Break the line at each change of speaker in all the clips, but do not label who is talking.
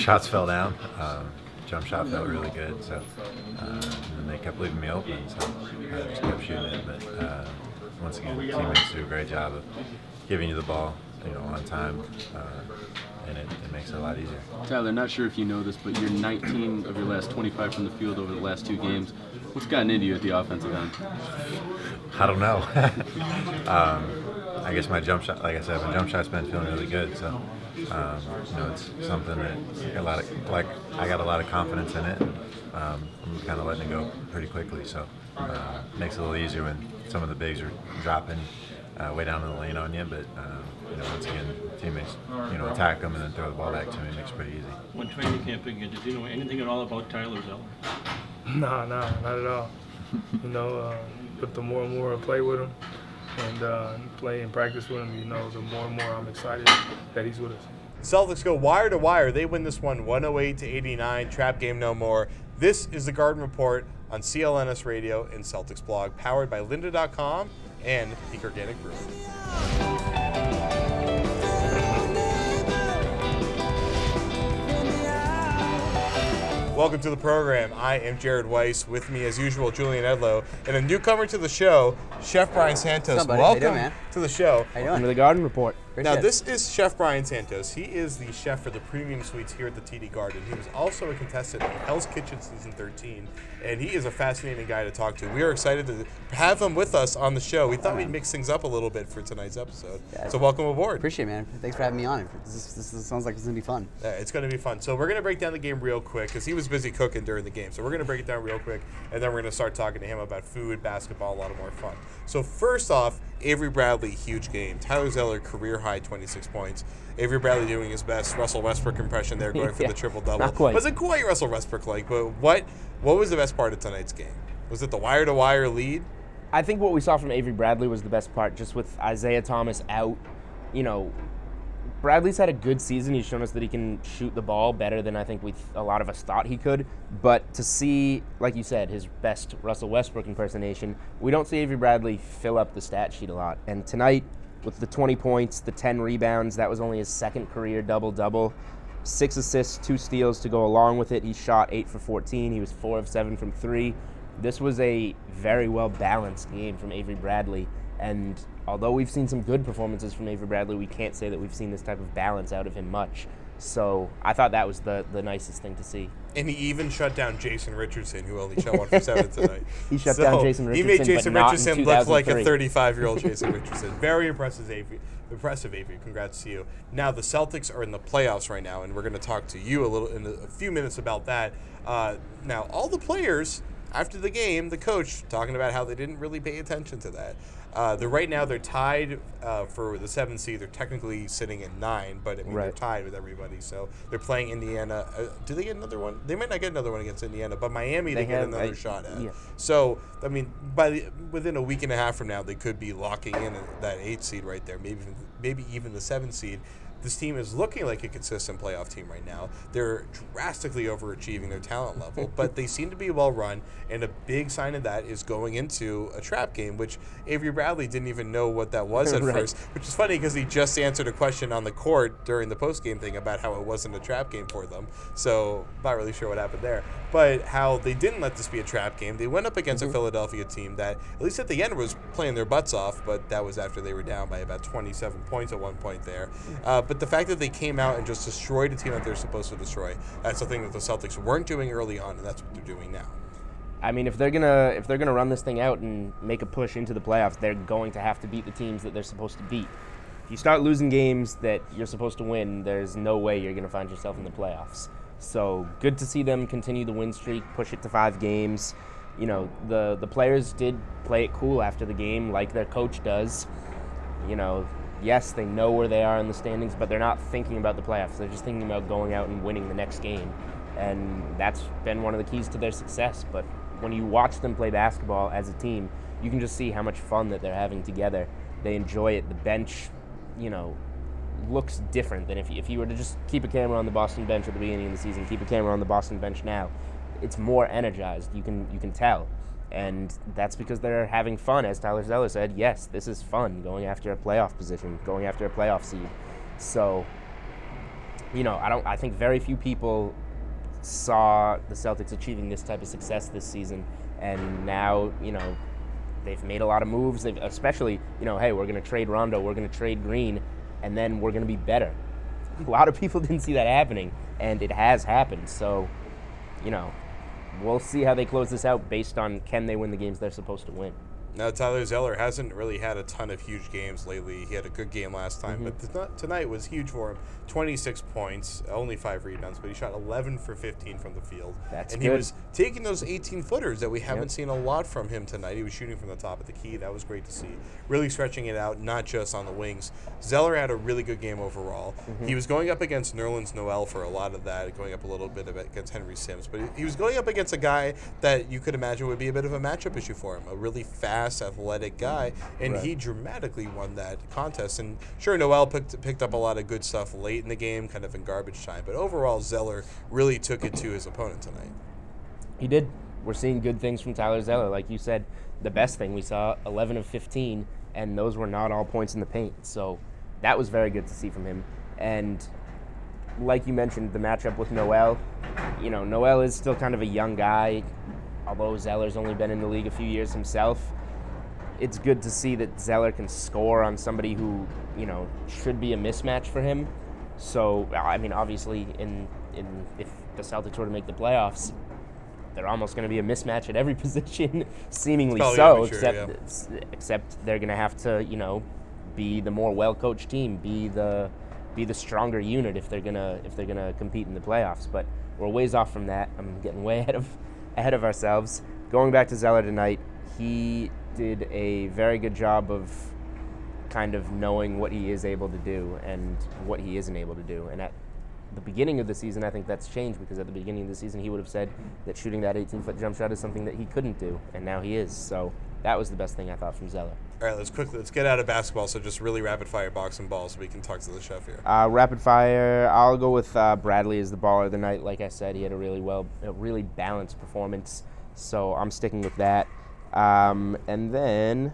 Shots fell down. Um, jump shot felt really good, so uh, and they kept leaving me open, so I just kept shooting it. But uh, once again, teammates do a great job of giving you the ball, you know, on time, uh, and it, it makes it a lot easier.
Tyler, not sure if you know this, but you're 19 of your last 25 from the field over the last two games. What's gotten into you at the offensive end?
I don't know. um, I guess my jump shot, like I said, my jump shot's been feeling really good. So, um, you know, it's something that I got a lot of, like, I got a lot of confidence in it. And, um, I'm kind of letting it go pretty quickly. So, uh, makes it a little easier when some of the bigs are dropping uh, way down in the lane on you. But, um, you know, once again, teammates, you know, attack them and then throw the ball back to me makes it pretty easy.
When training camp began, did you know anything at all about Tyler Zeller?
No, no, not at all. you know, uh, but the more and more I play with him and uh, play and practice with him, you know, the more and more I'm excited that he's with us.
Celtics go wire to wire. They win this one 108 to 89. Trap game no more. This is the Garden Report on CLNS Radio and Celtics blog, powered by lynda.com and Peak Organic Brewing. Welcome to the program. I am Jared Weiss. With me, as usual, Julian Edlow, and a newcomer to the show, Chef Brian Santos.
What's up. How you
Welcome? To the show.
How you
Welcome to
doing?
the Garden Report.
Great
Now,
shit.
this is Chef Brian Santos. He is the chef for the premium suites here at the TD Garden. He was also a contestant in Hell's Kitchen season 13, and he is a fascinating guy to talk to. We are excited to have him with us on the show. We thought we'd mix things up a little bit for tonight's episode.
Yeah.
So, welcome aboard.
Appreciate it, man. Thanks for having me on. This, is, this is- sounds like it's gonna be fun.
Yeah, it's going to be fun. So we're going to break down the game real quick because he was busy cooking during the game. So we're going to break it down real quick, and then we're going to start talking to him about food, basketball, a lot of more fun. So first off, Avery Bradley, huge game. Tyler Zeller, career high, 26 points. Avery Bradley doing his best Russell Westbrook impression there, going for
Yeah,
the triple double.
not quite.
Wasn't quite Russell Westbrook like, but what what was the best part of tonight's game? Was it the wire to wire lead?
I think what we saw from Avery Bradley was the best part, just with Isaiah Thomas out. You know, Bradley's had a good season. He's shown us that he can shoot the ball better than I think we a lot of us thought he could. But to see, like you said, his best Russell Westbrook impersonation, we don't see Avery Bradley fill up the stat sheet a lot. And tonight, with the 20 points, the 10 rebounds, that was only his second career double double. Six assists, two steals to go along with it. He shot eight for 14. He was four of seven from three. This was a very well balanced game from Avery Bradley. And although we've seen some good performances from Avery Bradley, we can't say that we've seen this type of balance out of him much. So I thought that was the, the nicest thing to see.
And he even shut down Jason Richardson, who only shot one for seven tonight.
He shut down Jason Richardson.
He made Jason Richardson look like a 35-year-old Jason Richardson. Very impressive, Avery. Impressive, Avery. Congrats to you. Now the Celtics are in the playoffs right now, and we're going to talk to you a little in a, a few minutes about that. Uh, now, all the players after the game, the coach talking about how they didn't really pay attention to that. Uh, they're right now they're tied uh, for the seventh seed. They're technically sitting at nine, but I mean they're tied with everybody. So they're playing Indiana. Uh, do they get another one? They might not get another one against Indiana, but Miami they,
They
get another shot at.
yeah.
So I mean, by the, within a week and a half from now, they could be locking in that eight seed right there. Maybe maybe even the seven seed. This team is looking like a consistent playoff team right now. They're drastically overachieving their talent level, but they seem to be well run. And a big sign of that is going into a trap game, which Avery Bradley didn't even know what that was at
Right.
first, which is funny because he just answered a question on the court during the post game thing about how it wasn't a trap game for them. So not really sure what happened there, but how they didn't let this be a trap game. They went up against a Philadelphia team that, at least at the end, was playing their butts off, but that was after they were down by about 27 points at one point there. Uh, but the fact that they came out and just destroyed a team that they're supposed to destroy, that's something that the Celtics weren't doing early on, and that's what they're doing now.
I mean, if they're gonna if they're gonna run this thing out and make a push into the playoffs, they're going to have to beat the teams that they're supposed to beat. If you start losing games that you're supposed to win, there's no way you're gonna find yourself in the playoffs. So good to see them continue the win streak, push it to five games. You know, the the players did play it cool after the game, like their coach does. You know, yes, they know where they are in the standings, but they're not thinking about the playoffs. They're just thinking about going out and winning the next game. And that's been one of the keys to their success. But when you watch them play basketball as a team, you can just see how much fun that they're having together. They enjoy it. The bench, you know, looks different than if you, if you were to just keep a camera on the Boston bench at the beginning of the season, keep a camera on the Boston bench now. It's more energized. You can you can tell, and that's because they're having fun. As Tyler Zeller said, yes, this is fun going after a playoff position, going after a playoff seed. So, you know, I don't. I think very few people saw the Celtics achieving this type of success this season, and now you know they've made a lot of moves. They've, especially, you know, hey, we're going to trade Rondo, we're going to trade Green, and then we're going to be better. A lot of people didn't see that happening, and it has happened. So, you know, we'll see how they close this out based on can they win the games they're supposed to win.
Now, Tyler Zeller hasn't really had a ton of huge games lately. He had a good game last time,
Mm-hmm.
but tonight was huge for him. 26 points, only five rebounds, but he shot 11 for 15 from the field.
That's
and he was taking those 18 footers that we haven't
Yep.
seen a lot from him tonight. He was shooting from the top of the key. That was great to see. Really stretching it out, not just on the wings. Zeller had a really good game overall.
Mm-hmm.
He was going up against Nerlens Noel for a lot of that, going up a little bit against Henry Sims, but he- he was going up against a guy that you could imagine would be a bit of a matchup issue for him, a really fast, athletic guy, and he dramatically won that contest. And sure, Noel picked picked up a lot of good stuff late in the game, kind of in garbage time, but overall, Zeller really took it to his opponent tonight.
He did. We're seeing good things from Tyler Zeller. Like you said, the best thing we saw 11 of 15, and those were not all points in the paint. So that was very good to see from him. And like you mentioned, the matchup with Noel, you know, Noel is still kind of a young guy, although Zeller's only been in the league a few years himself. It's good to see that Zeller can score on somebody who, you know, should be a mismatch for him. So, I mean, obviously, in, in if the Celtics were to make the playoffs, they're almost going to be a mismatch at every position, seemingly so.
be true,
except, except they're going to have to, you know, be the more well-coached team, be the be the stronger unit if they're gonna if they're gonna compete in the playoffs. But we're ways off from that. I'm getting way ahead of ahead of ourselves. Going back to Zeller tonight, he did a very good job of kind of knowing what he is able to do and what he isn't able to do. And at the beginning of the season, I think that's changed because at the beginning of the season, he would have said that shooting that 18 foot jump shot is something that he couldn't do, and now he is. So that was the best thing I thought from Zeller.
All right, let's quickly let's get out of basketball. So just really rapid fire boxing balls, so we can talk to the chef here.
Uh, rapid fire. I'll go with uh, Bradley as the baller of the night. Like I said, he had a really well, a really balanced performance. So I'm sticking with that. Um, and then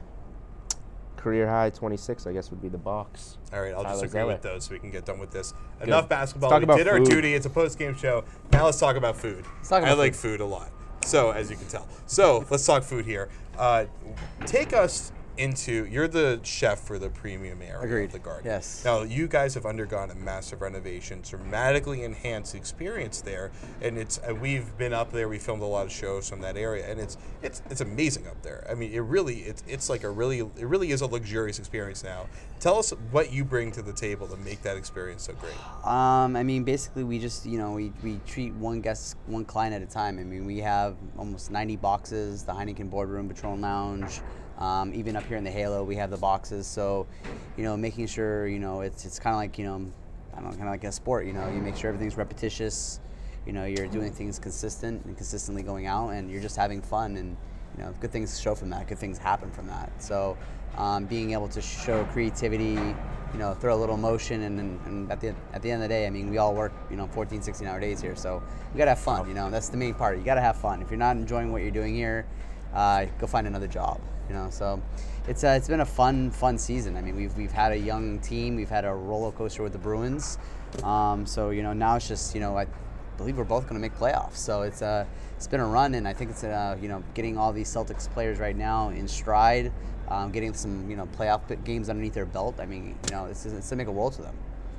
career high 26, I guess, would be the box.
All right, I'll
Tyler
agree
Zeller.
with those so we can get done with this. Enough basketball.
Let's talk
we
about
did our duty. It's a post game show. Now let's talk about food.
talk
I
about
like food a lot. So as you can tell. So let's talk food here. Uh, take us into you're the chef for the premium area
Agreed.
of the garden.
Yes.
Now you guys have undergone a massive renovation, dramatically enhanced the experience there, and it's uh, we've been up there. We filmed a lot of shows from that area, and it's it's it's amazing up there. I mean, it really it's it's like a really it really is a luxurious experience now. Tell us what you bring to the table to make that experience so great.
Um, I mean, basically, we just you know we, we treat one guest, one client at a time. I mean, we have almost 90 boxes. The Heineken Boardroom, Patron Lounge, um, even up here in the Halo, we have the boxes. So, you know, making sure you know it's it's kind of like you know, I don't know, kind of like a sport. You know, you make sure everything's repetitious. You know, you're doing things consistent and consistently going out, and you're just having fun and you know, good things show from that. Good things happen from that. So, um, being able to show creativity, you know, throw a little motion, and, and, and at the at the end of the day, I mean, we all work, you know, 14, 16 hour days here, so we gotta have fun. You know, that's the main part. You gotta have fun. If you're not enjoying what you're doing here, uh, go find another job. You know, so it's uh, it's been a fun fun season. I mean, we've we've had a young team. We've had a roller coaster with the Bruins. Um, so you know, now it's just you know, I believe we're both going to make playoffs. So it's uh, it's been a run, and I think it's uh, you know getting all these Celtics players right now in stride, um, getting some you know playoff games underneath their belt. I mean, you know, it's, it's to make a world to them.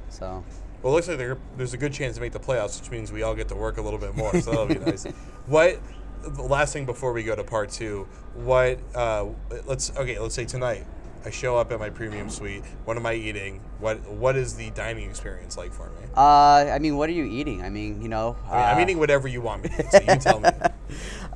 So.
Well, it looks like there's a good chance to make the playoffs, which means we all get to work a little bit more. So that'll be nice. What? The last thing before we go to part two, what? Uh, let's okay. Let's say tonight, I show up at my premium suite. What am I eating? What What is the dining experience like for me?
Uh, I mean, what are you eating? I mean, you know.
I mean, I'm
uh,
eating whatever you want me to eat. So you tell me.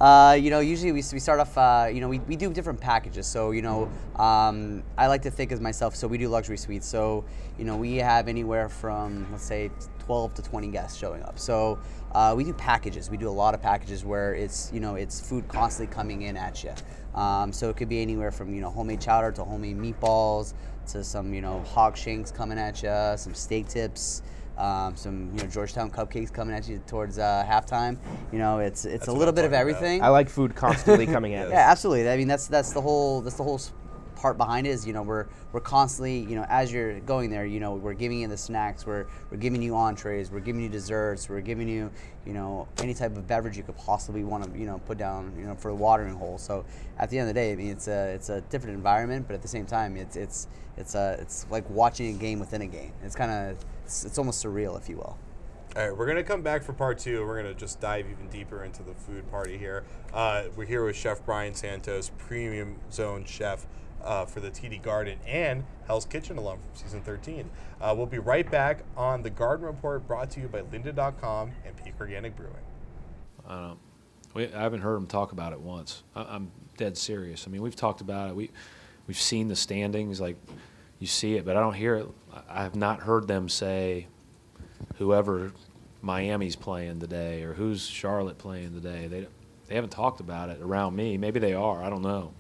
Uh, you know, usually we, we start off, uh, you know, we, we do different packages. So, you know, um, I like to think as myself, so we do luxury suites. So, you know, we have anywhere from, let's say, 12 to 20 guests showing up. So uh, we do packages. We do a lot of packages where it's, you know, it's food constantly coming in at you. Um, so it could be anywhere from, you know, homemade chowder to homemade meatballs to some, you know, hog shanks coming at you, some steak tips um, some you know Georgetown cupcakes coming at you towards uh, halftime. You know, it's it's
That's
a little bit of
talking about.
everything.
I like food constantly coming at us.
Yeah, absolutely. I mean, that's that's the whole that's the whole s- part behind it. Is you know we're we're constantly you know as you're going there, you know we're giving you the snacks, we're we're giving you entrees, we're giving you desserts, we're giving you you know any type of beverage you could possibly want to you know put down you know for the watering hole. So at the end of the day, I mean it's a it's a different environment, but at the same time, it's it's it's a it's like watching a game within a game. It's kind of it's, it's almost surreal, if you will.
All right, we're gonna come back for part two. We're gonna just dive even deeper into the food party here. Uh, we're here with Chef Brian Santos, Premium Zone Chef uh, for the TD Garden and Hell's Kitchen alum from season 13. Uh, we'll be right back on the Garden Report, brought to you by Lynda.com and Peak Organic Brewing.
I don't. We, I haven't heard them talk about it once. I, I'm dead serious. I mean, we've talked about it. We, we've seen the standings, like you see it, but I don't hear it. I have not heard them say, whoever Miami's playing today or who's Charlotte playing today. They, they haven't talked about it around me. Maybe they are. I don't know,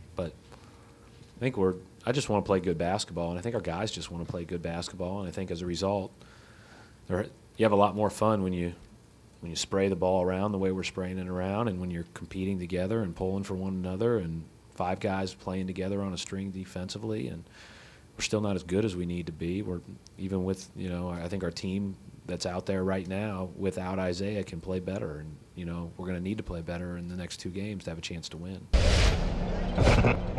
think we're. I just want to play good basketball, and I think our guys just want to play good basketball. And I think as a result, there, you have a lot more fun when you when you spray the ball around the way we're spraying it around, and when you're competing together and pulling for one another, and five guys playing together on a string defensively, and we're still not as good as we need to be. We're even with you know I think our team that's out there right now without Isaiah can play better, and you know we're going to need to play better in the next two games to have a chance to win.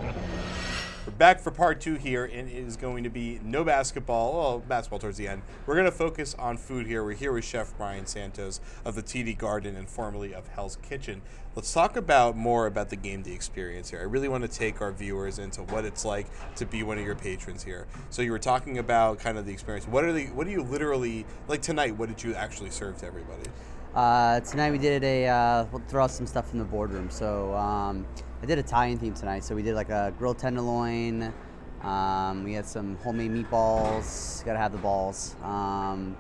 Back for part two here, and it is going to be no basketball. Well, basketball towards the end. We're going to focus on food here. We're here with Chef Brian Santos of the TD Garden and formerly of Hell's Kitchen. Let's talk about more about the game day experience here. I really want to take our viewers into what it's like to be one of your patrons here. So you were talking about kind of the experience. What are the what do you literally like tonight? What did you actually serve to everybody?
Uh, tonight we did a uh, we'll throw out some stuff from the boardroom. So um, I did Italian theme tonight. So we did like a grilled tenderloin. Um, we had some homemade meatballs. Got to have the balls. Um,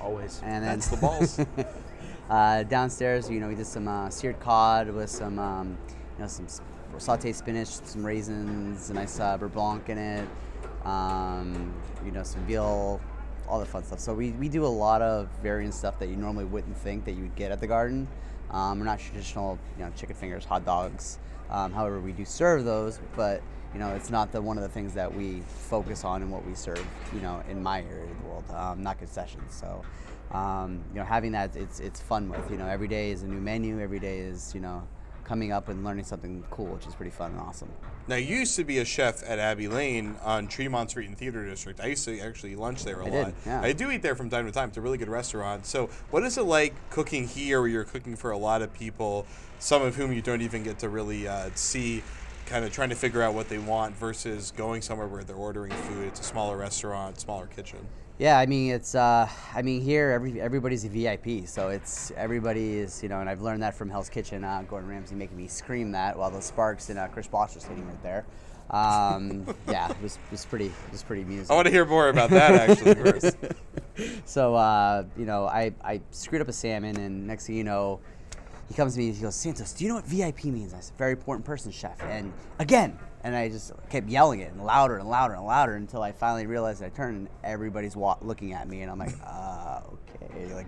Always.
and then
That's the balls.
uh, downstairs, you know, we did some uh, seared cod with some, um, you know, some sautéed spinach, some raisins, a nice uh, beurre blanc in it. Um, you know, some veal, all the fun stuff. So we, we do a lot of variant stuff that you normally wouldn't think that you would get at the garden. Um, we're not traditional, you know, chicken fingers, hot dogs. Um, however, we do serve those, but you know, it's not the one of the things that we focus on in what we serve. You know, in my area of the world, um, not concessions. So, um, you know, having that, it's it's fun with. You know, every day is a new menu. Every day is you know, coming up and learning something cool, which is pretty fun and awesome.
Now, you used to be a chef at Abby Lane on Tremont Street in Theater District. I used to actually lunch there a
I
lot.
did, yeah.
I do eat there from time to time. It's a really good restaurant. So, what is it like cooking here where you're cooking for a lot of people, some of whom you don't even get to really uh, see, kind of trying to figure out what they want versus going somewhere where they're ordering food? It's a smaller restaurant, smaller kitchen.
Yeah, I mean it's. Uh, I mean here, every everybody's a VIP, so it's everybody is you know, and I've learned that from Hell's Kitchen. Uh, Gordon Ramsay making me scream that while the Sparks and uh, Chris Bosh are sitting right there. Um, yeah, it was, it was pretty it was pretty amusing.
I want to hear more about that actually first.
so uh, you know, I, I screwed up a salmon, and next thing you know, he comes to me and he goes, Santos, do you know what VIP means? I said, very important person, chef. And again, and I just kept yelling it and louder and louder and louder until I finally realized I turned and everybody's wa- looking at me, and I'm like, uh, okay, like.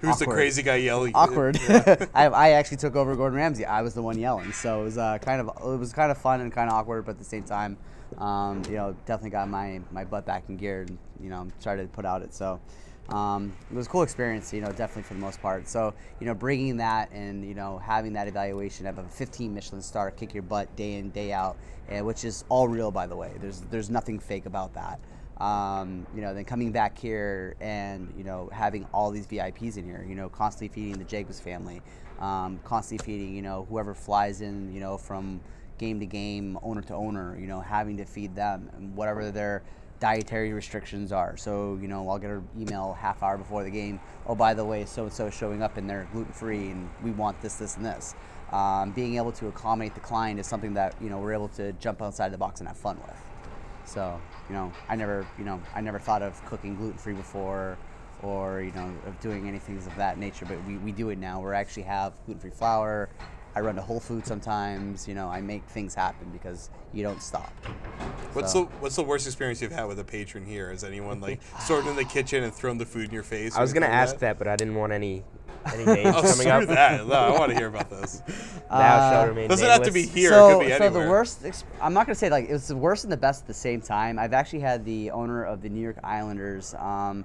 Who's the crazy guy yelling?
Awkward.
Yeah.
I, I actually took over Gordon Ramsay. I was the one yelling, so it was uh, kind of it was kind of fun and kind of awkward, but at the same time, um, you know, definitely got my my butt back in gear and you know started to put out it. So um, it was a cool experience, you know, definitely for the most part. So you know, bringing that and you know having that evaluation of a 15 Michelin star, kick your butt day in day out, and which is all real by the way. There's there's nothing fake about that. Um, you know, then coming back here and you know having all these VIPs in here, you know, constantly feeding the Jacobs family, um, constantly feeding you know whoever flies in, you know, from game to game, owner to owner, you know, having to feed them and whatever their dietary restrictions are. So you know, I'll get an email half hour before the game. Oh, by the way, so and so showing up and they're gluten free, and we want this, this, and this. Um, being able to accommodate the client is something that you know we're able to jump outside the box and have fun with. So, you know, I never, you know, I never thought of cooking gluten free before or, you know, of doing anything of that nature, but we, we do it now. We actually have gluten free flour. I run to Whole Foods sometimes, you know, I make things happen because you don't stop.
What's
So-
the What's the worst experience you've had with a patron here? Is anyone like sorted in the kitchen and thrown the food in your face?
I was gonna ask that, but I didn't want any any names
Oh,
coming
screw
up.
that. No, I want to hear about this.
Thou shalt remain
Doesn't have to be here.
So,
it could be
so
anywhere.
the worst, ex- I'm not going to say like it was the worst and the best at the same time. I've actually had the owner of the New York Islanders um,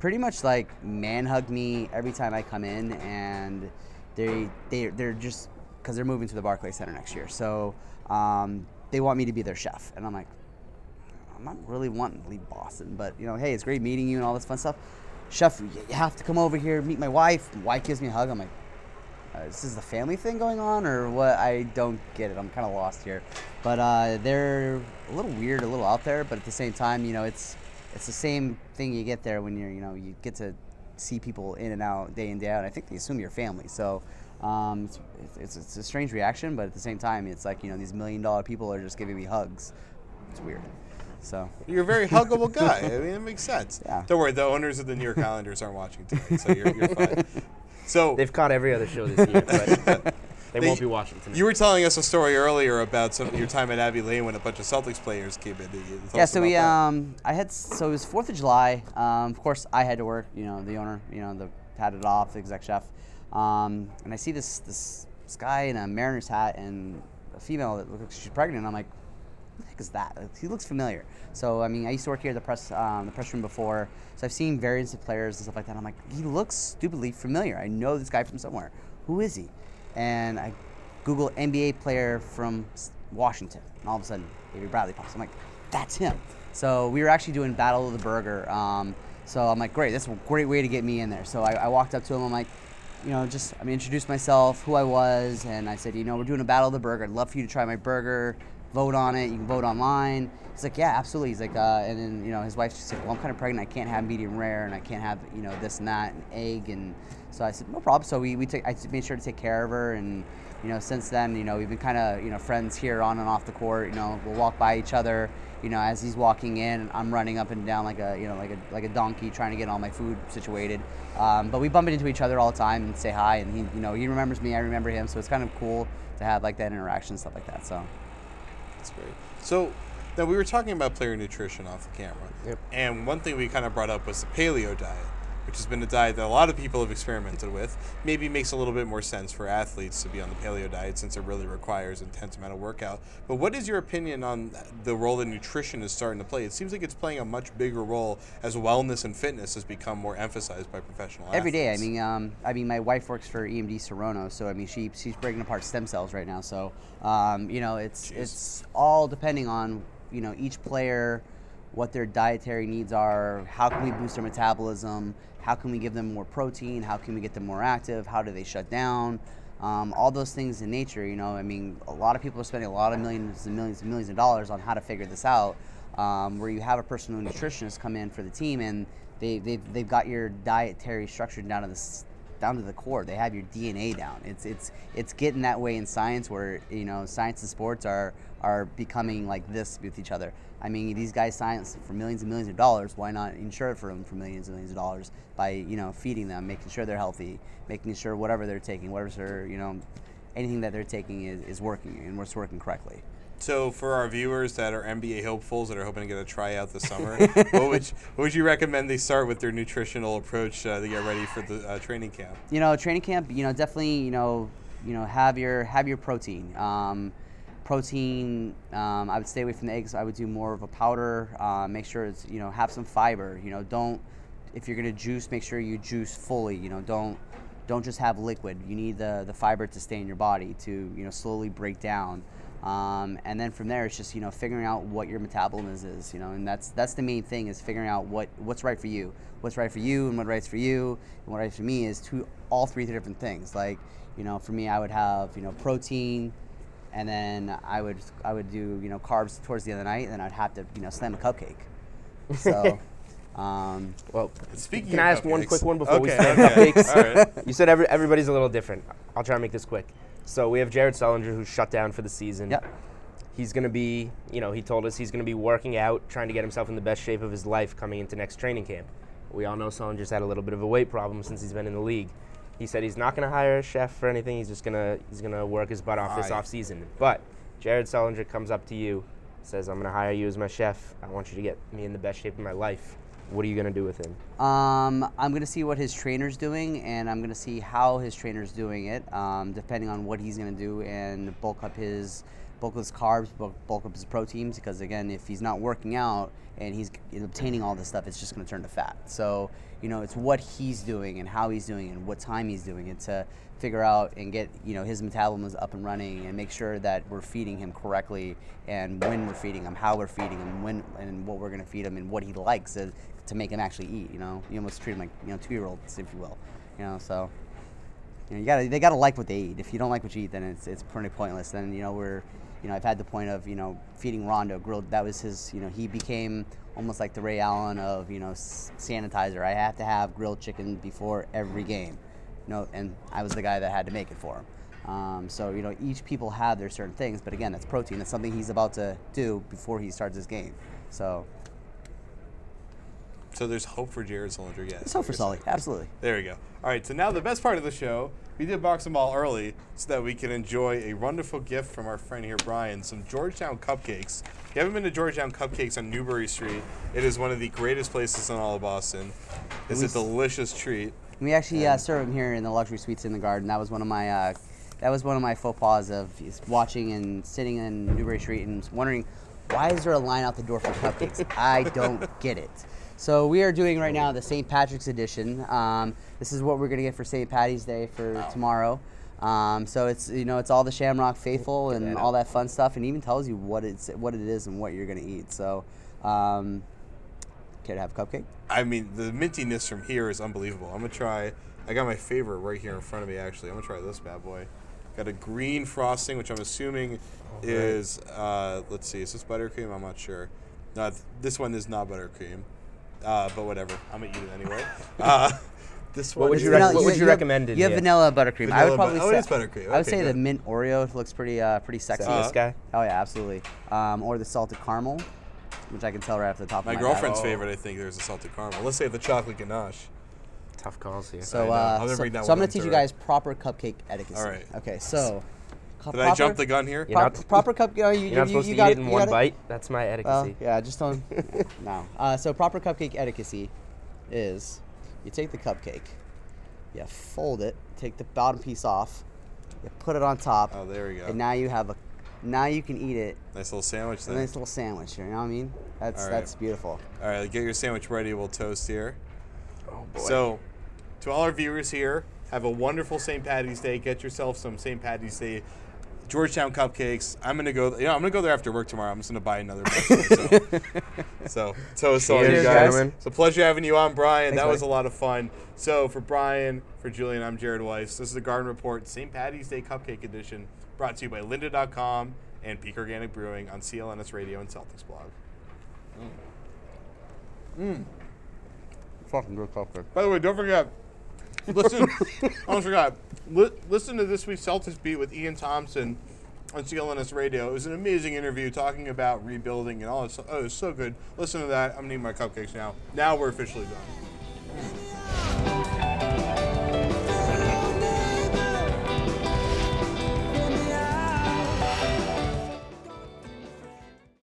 pretty much like man hug me every time I come in, and they they they're just because they're moving to the Barclays Center next year, so um, they want me to be their chef, and I'm like, I'm not really wanting to leave Boston, but you know, hey, it's great meeting you and all this fun stuff. Chef, you have to come over here, meet my wife. My wife gives me a hug. I'm like, uh, this is the family thing going on or what? I don't get it. I'm kind of lost here. But uh, they're a little weird, a little out there, but at the same time, you know, it's it's the same thing you get there when you're, you know, you get to see people in and out day in day out. I think they assume you're family, so. Um, it's, it's, it's a strange reaction, but at the same time, it's like you know these million dollar people are just giving me hugs. It's weird. So
You're a very huggable guy. I mean, it makes sense.
Yeah.
Don't worry, the owners of the New York Islanders aren't watching tonight, so you're, you're fine. So
They've caught every other show this year, but they
They-
won't be watching tonight.
you were telling us a story earlier about some your time at Abby Lane when a bunch of Celtics players came in.
Yeah, so we um, I had so it was Fourth of July. Um, of course, I had to work. You know, the owner, you know, the had it off, the exec chef, um, and I see this this guy in a Mariners hat and a female that looks like she's pregnant. I'm like, what the heck is that? He looks familiar. So I mean, I used to work here at the press um, the press room before, so I've seen variants of players and stuff like that. I'm like, he looks stupidly familiar. I know this guy from somewhere. Who is he? And I Google NBA player from Washington, and all of a sudden, Avery Bradley pops. I'm like, that's him. So we were actually doing Battle of the Burger. Um, so I'm like, great, that's a great way to get me in there. So I, I walked up to him. I'm like, you know, just I mean, introduced myself, who I was, and I said, you know, we're doing a Battle of the Burger. I'd love for you to try my burger. Vote on it. You can vote online. He's like, yeah, absolutely. He's like, uh, and then you know, his wife just said, well, I'm kind of pregnant. I can't have medium rare, and I can't have you know this and that, and egg, and so I said, no problem. So we we took, I made sure to take care of her, and you know, since then, you know, we've been kind of you know friends here on and off the court. You know, we'll walk by each other. You know, as he's walking in, I'm running up and down like a you know like a like a donkey trying to get all my food situated. Um, but we bump into each other all the time and say hi, and he you know he remembers me, I remember him, so it's kind of cool to have like that interaction and stuff like that. So.
That's great. So now we were talking about player nutrition off the camera,
Yep.
and one thing we kind of brought up was the paleo diet, which has been a diet that a lot of people have experimented with. Maybe makes a little bit more sense for athletes to be on the paleo diet since it really requires intense amount of workout. But what is your opinion on the role that nutrition is starting to play? It seems like it's playing a much bigger role as wellness and fitness has become more emphasized by professional
Every day. I
athletes.
mean, um, I mean, my wife works for EMD Serono, so I mean, she she's breaking apart stem cells right now. So, um, you know, it's it's all depending on you know each player, what their dietary needs are. How can we boost their metabolism? How can we give them more protein? How can we get them more active? How do they shut down? Um, all those things in nature, you know. I mean, a lot of people are spending a lot of millions and millions and millions of dollars on how to figure this out. Um, where you have a personal nutritionist come in for the team and they, they've, they've got your dietary structure down to the down to the core. They have your DNA down. It's it's it's getting that way in science where you know science and sports are are becoming like this with each other. I mean, these guys science for millions and millions of dollars. Why not insure it for them for millions and millions of dollars by you know feeding them, making sure they're healthy, making sure whatever they're taking, whatever they're you know anything that they're taking is, is working and it's working correctly.
So for our viewers that are NBA hopefuls that are hoping to get a tryout this summer, what would you, what would you recommend they start with their nutritional approach uh, to get ready for the uh, training camp?
you know, training camp, you know, definitely, you know, you know, have your have your protein. Um, protein, um, I would stay away from the eggs. I would do more of a powder. Uh, make sure it's, you know, have some fiber. You know, don't if you're gonna juice, make sure you juice fully. You know, don't don't just have liquid. You need the the fiber to stay in your body to you know slowly break down. Um, and then from there, it's just you know figuring out what your metabolism is, you know, and that's that's the main thing is figuring out what what's right for you, what's right for you, and what right for you, and what right for me is two all three different things. Like you know, for me, I would have you know protein, and then I would I would do you know carbs towards the end of the night, and then I'd have to you know slam a cupcake. So. Um,
Well,
Speaking
can
of
I ask one quick one before we
Okay,
start
okay,
cupcakes?
all right.
You said every, everybody's a little different. I'll try and make this quick. So we have Jared Sullinger who's shut down for the season.
Yep.
He's going to be, you know, he told us he's going to be working out, trying to get himself in the best shape of his life coming into next training camp. We all know Sullinger's had a little bit of a weight problem since he's been in the league. He said he's not going to hire a chef for anything. He's just going to he's going to work his butt off this
Aye.
off season. But Jared Sullinger comes up to you, says, "I'm going to hire you as my chef. I want you to get me in the best shape of my life." What are you going to do with him?
Um, I'm gonna see what his trainer's doing, and I'm gonna see how his trainer's doing it, um, depending on what he's gonna do, and bulk up his bulk up his carbs, bulk, bulk up his proteins. Because again, if he's not working out and he's obtaining all this stuff, it's just gonna turn to fat. So you know, it's what he's doing and how he's doing and what time he's doing it to figure out and get you know his metabolism up and running and make sure that we're feeding him correctly and when we're feeding him, how we're feeding him, when and what we're gonna feed him and what he likes to, to make him actually eat. You know, you almost treat him like you know two year olds, if you will. You know, so you know, you gotta they gotta like what they eat. If you don't like what you eat, then it's it's pretty pointless. Then you know we're you know I've had the point of you know feeding Rondo grilled. That was his you know he became almost like the Ray Allen of you know sanitizer. I have to have grilled chicken before every game. You know, and I was the guy that had to make it for him. Um, so you know each people have their certain things, but again that's protein. That's something he's about to do before he starts his game. So
So there's hope for Jared Sullinger, yes.
it's hope for Sully, absolutely.
There we go. All right, so now the best part of the show, we did box them all early so that we can enjoy a wonderful gift from our friend here, Brian, some Georgetown cupcakes. If you haven't been to Georgetown Cupcakes on Newbury Street, it is one of the greatest places in all of Boston. It's a delicious treat.
We actually uh, serve them here in the luxury suites in the garden. That was one of my uh, that was one of my faux pas of watching and sitting in Newbury Street and wondering why is there a line out the door for cupcakes? I don't get it. So we are doing right now the St. Patrick's edition. Um, this is what we're gonna get for St. Patty's Day for tomorrow. Um, so it's you know it's all the Shamrock faithful and all that fun stuff, and even tells you what it's what it is and what you're gonna eat. So, um, care to have a cupcake?
I mean, the mintiness from here is unbelievable. I'm gonna try. I got my favorite right here in front of me. Actually, I'm gonna try this bad boy. Got a green frosting, which I'm assuming is. Uh, let's see, is this buttercream? I'm not sure. No, this one is not buttercream. Uh, but whatever, I'm gonna eat it anyway. Uh, this one.
What would
is-
you rec-
Vanilla-
what would you
have-
recommend in
You have
here?
vanilla buttercream. I would probably
but- oh,
say
it is buttercream.
I would
Okay,
say the mint Oreo looks pretty uh, pretty sexy.
Sexiest guy?
Oh yeah, absolutely. Um, or the salted caramel, which I can tell right off the top
my
of my
girlfriend's
head.
favorite, I think, there's a salted caramel. Let's say the chocolate ganache.
Tough calls here.
So, uh,
I'm gonna
so, so I'm gonna teach you guys proper cupcake etiquette.
All right.
Okay, so. Co-
Did I jump the gun here?
You're not-
proper cup. You know, you,
You're not
you,
supposed
you
to
got
eat it in one
got
bite. That's my etiquette.
Well, yeah, just don't. no. Uh, so proper cupcake etiquette is you take the cupcake, you fold it, take the bottom piece off, you put it on top,
Oh, there we go.
and now you have a. Now you can eat it.
Nice little sandwich
A
there.
nice little sandwich. You know what I mean? That's
All right.
that's beautiful.
All right, get your sandwich ready. We'll toast here.
Oh boy.
So, to all our viewers here, have a wonderful St. Patty's Day. Get yourself some St. Patty's Day Georgetown cupcakes. I'm gonna go. Yeah, I'm gonna go there after work tomorrow. I'm just gonna buy another. box. so, so toast all you
Cheers,
guys. It's a pleasure having you on, Brian.
Thanks,
that was a lot of fun. So for Brian, for Julian, I'm Jared Weiss. This is the Garden Report St. Patty's Day Cupcake Edition, brought to you by Lynda.com and Peak Organic Brewing on CLNS Radio and Celtics Blog. Mmm.
Fucking good cupcake.
By the way, don't forget. Listen, I almost forgot. Li- listen to this week's Celtics beat with Ian Thomsen on CLNS Radio. It was an amazing interview talking about rebuilding and all stuff. Oh, it was so good. Listen to that. I'm gonna eat my cupcakes now. Now we're officially done.